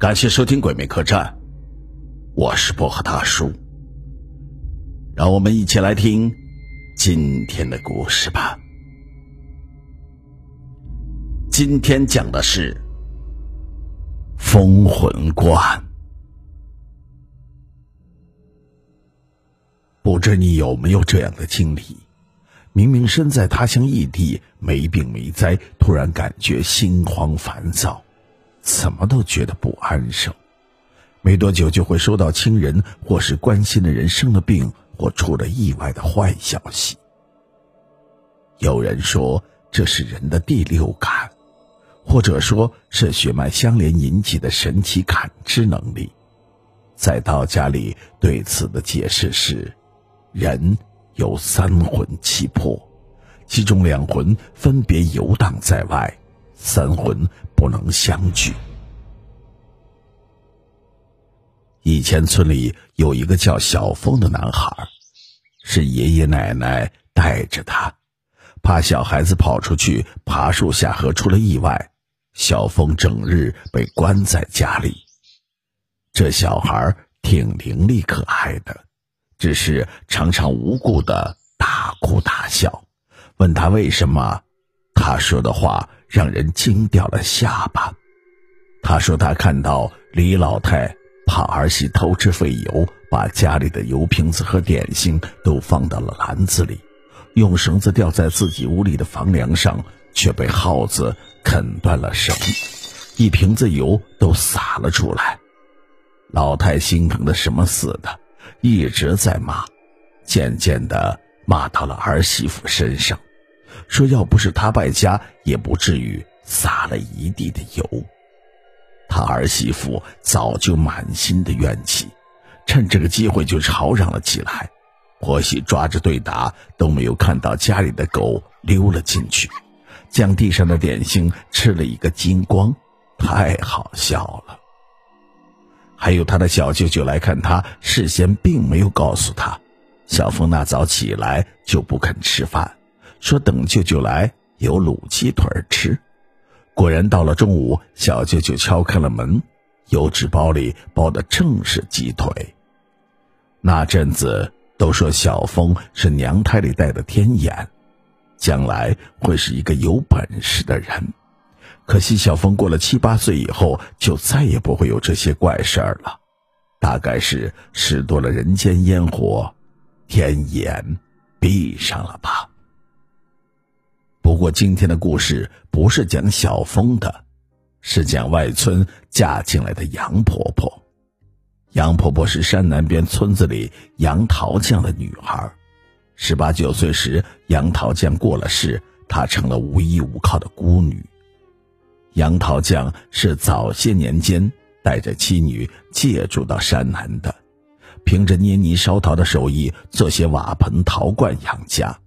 感谢收听《鬼魅客栈》，我是薄荷大叔。让我们一起来听今天的故事吧。今天讲的是封魂观。不知你有没有这样的经历？明明身在他乡异地，没病没灾，突然感觉心慌烦躁。怎么都觉得不安生，没多久就会收到亲人或是关心的人生了病或出了意外的坏消息。有人说这是人的第六感，或者说是血脉相连引起的神奇感知能力。在道家里对此的解释是：人有三魂七魄，其中两魂分别游荡在外。三魂不能相聚。以前村里有一个叫小峰的男孩，是爷爷奶奶带着他，怕小孩子跑出去爬树下河出了意外，小峰整日被关在家里。这小孩挺伶俐可爱的，只是常常无故的大哭大笑。问他为什么，他说的话。让人惊掉了下巴。他说：“他看到李老太怕儿媳偷吃废油，把家里的油瓶子和点心都放到了篮子里，用绳子吊在自己屋里的房梁上，却被耗子啃断了绳，一瓶子油都洒了出来。老太心疼的什么似的，一直在骂，渐渐的骂到了儿媳妇身上。”说：“要不是他败家，也不至于撒了一地的油。”他儿媳妇早就满心的怨气，趁这个机会就吵嚷了起来。婆媳抓着对打，都没有看到家里的狗溜了进去，将地上的点心吃了一个精光，太好笑了。还有他的小舅舅来看他，事先并没有告诉他，小峰那早起来就不肯吃饭。说等舅舅来有卤鸡腿吃，果然到了中午，小舅舅敲开了门，油纸包里包的正是鸡腿。那阵子都说小峰是娘胎里带的天眼，将来会是一个有本事的人。可惜小峰过了七八岁以后，就再也不会有这些怪事儿了，大概是吃多了人间烟火，天眼闭上了吧。不过今天的故事不是讲小峰的，是讲外村嫁进来的杨婆婆。杨婆婆是山南边村子里杨桃匠的女孩。十八九岁时，杨桃匠过了世，她成了无依无靠的孤女。杨桃匠是早些年间带着妻女借住到山南的，凭着捏泥烧陶的手艺，做些瓦盆陶罐养家。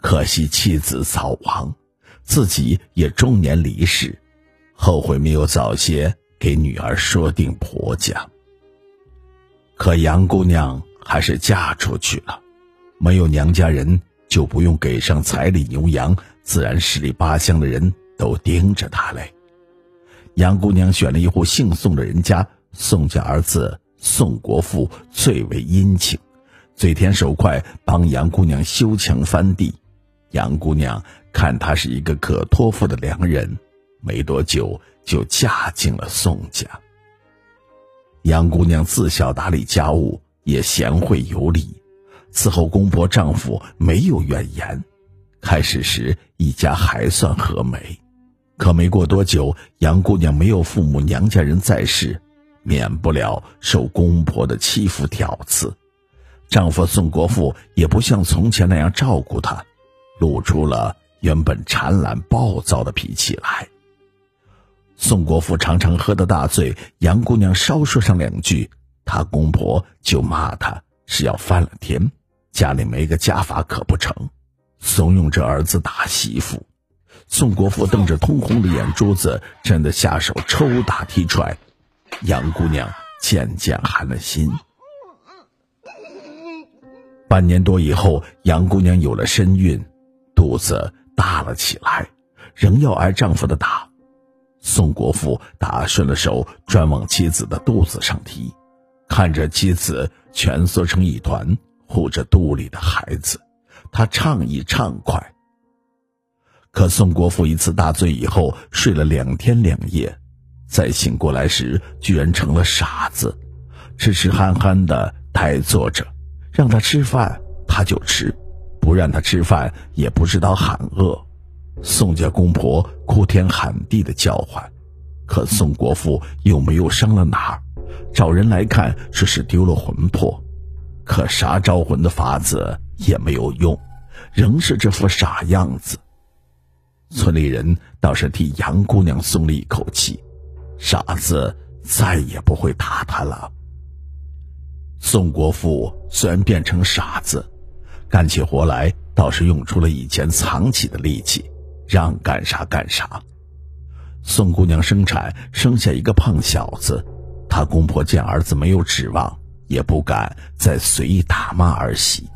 可惜妻子早亡，自己也中年离世，后悔没有早些给女儿说定婆家。可杨姑娘还是嫁出去了，没有娘家人就不用给上彩礼牛羊，自然十里八乡的人都盯着她嘞。杨姑娘选了一户姓宋的人家，宋家儿子宋国富最为殷勤，嘴甜手快，帮杨姑娘修墙翻地。杨姑娘看他是一个可托付的良人，没多久就嫁进了宋家。杨姑娘自小打理家务，也贤惠有礼，伺候公婆丈夫没有怨言。开始时一家还算和美，可没过多久，杨姑娘没有父母娘家人在世，免不了受公婆的欺负挑刺。丈夫宋国富也不像从前那样照顾她。露出了原本馋懒暴躁的脾气来。宋国富常常喝得大醉，杨姑娘稍说上两句，他公婆就骂他是要翻了天，家里没个家法可不成，怂恿着儿子打媳妇。宋国富瞪着通红的眼珠子，真的下手抽打踢踹，杨姑娘渐渐寒了心。半年多以后，杨姑娘有了身孕。肚子大了起来，仍要挨丈夫的打。宋国富打顺了手，转往妻子的肚子上提，看着妻子蜷缩成一团，护着肚里的孩子，他畅意畅快。可宋国富一次大醉以后，睡了两天两夜，再醒过来时，居然成了傻子，痴痴憨憨的呆坐着，让他吃饭他就吃，不让他吃饭也不知道喊饿。宋家公婆哭天喊地的叫唤，可宋国富又没有伤了哪儿，找人来看说是丢了魂魄，可啥招魂的法子也没有用，仍是这副傻样子。村里人倒是替杨姑娘松了一口气，傻子再也不会打她了。宋国富虽然变成傻子，干起活来倒是用出了以前藏起的力气，让干啥干啥。宋姑娘生产生下一个胖小子，她公婆见儿子没有指望，也不敢再随意打骂儿媳，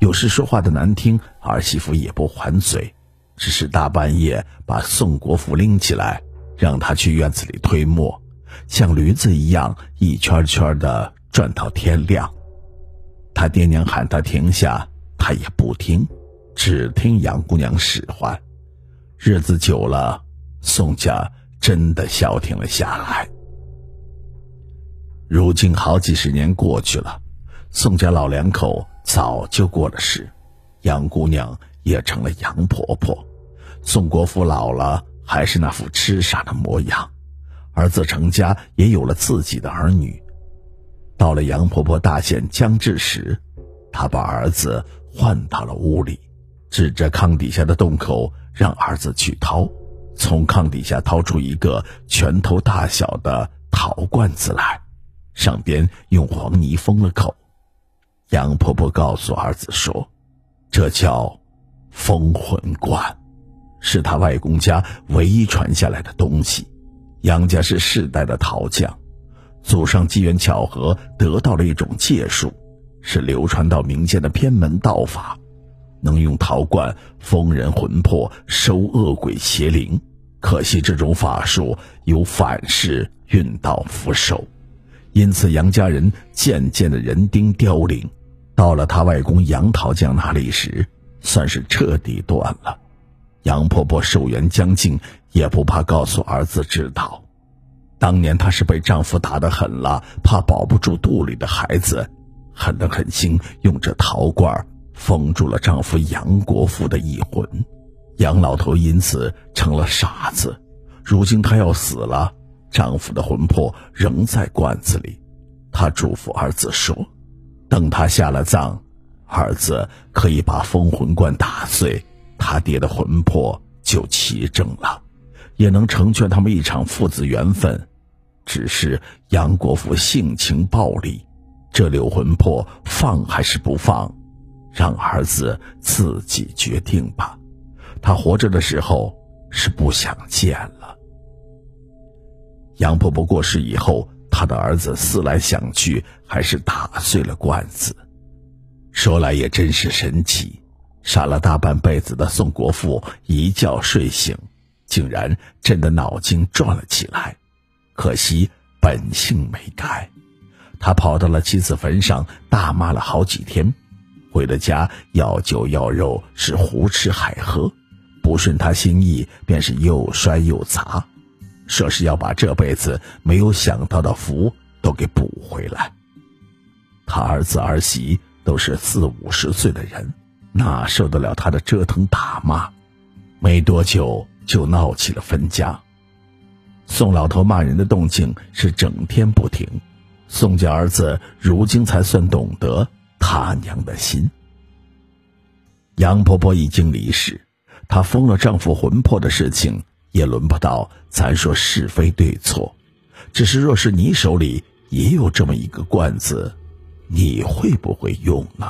有时说话的难听，儿媳妇也不还嘴。只是大半夜把宋国富拎起来，让他去院子里推磨，像驴子一样一圈圈的转到天亮。他爹娘喊他停下，他也不听，只听杨姑娘使唤。日子久了，宋家真的消停了下来。如今好几十年过去了，宋家老两口早就过了世，杨姑娘也成了杨婆婆。宋国富老了，还是那副痴傻的模样。儿子成家，也有了自己的儿女。到了杨婆婆大限将至时，他把儿子换到了屋里，指着炕底下的洞口，让儿子去掏。从炕底下掏出一个拳头大小的陶罐子来，上边用黄泥封了口。杨婆婆告诉儿子说：“这叫封魂罐。”是他外公家唯一传下来的东西，杨家是世代的陶匠，祖上机缘巧合得到了一种戒术，是流传到民间的偏门道法，能用陶罐封人魂魄、收恶鬼邪灵。可惜这种法术有反噬运道符寿，因此杨家人渐渐的人丁凋零。到了他外公杨陶匠那里时，算是彻底断了。杨婆婆寿元将近，也不怕告诉儿子知道。当年她是被丈夫打得狠了，怕保不住肚里的孩子，狠得狠心，用这陶罐封住了丈夫杨国富的异魂。杨老头因此成了傻子。如今他要死了，丈夫的魂魄仍在罐子里。她嘱咐儿子说：“等他下了葬，儿子可以把封魂罐打碎。”他爹的魂魄就齐正了，也能成全他们一场父子缘分。只是杨国富性情暴戾，这六魂魄放还是不放，让儿子自己决定吧。他活着的时候是不想见了。杨婆婆过世以后，他的儿子思来想去，还是打碎了罐子。说来也真是神奇。傻了大半辈子的宋国富一觉睡醒，竟然真的脑筋转了起来。可惜本性没改，他跑到了妻子坟上，大骂了好几天。回了家要酒要肉，是胡吃海喝，不顺他心意便是又摔又砸，说是要把这辈子没有享到的福都给补回来。他儿子儿媳都是四五十岁的人。哪受得了他的折腾打骂？没多久就闹起了分家。宋老头骂人的动静是整天不停。宋家儿子如今才算懂得他娘的心。杨婆婆已经离世，她封了丈夫魂魄的事情也轮不到咱说是非对错。只是若是你手里也有这么一个罐子，你会不会用呢？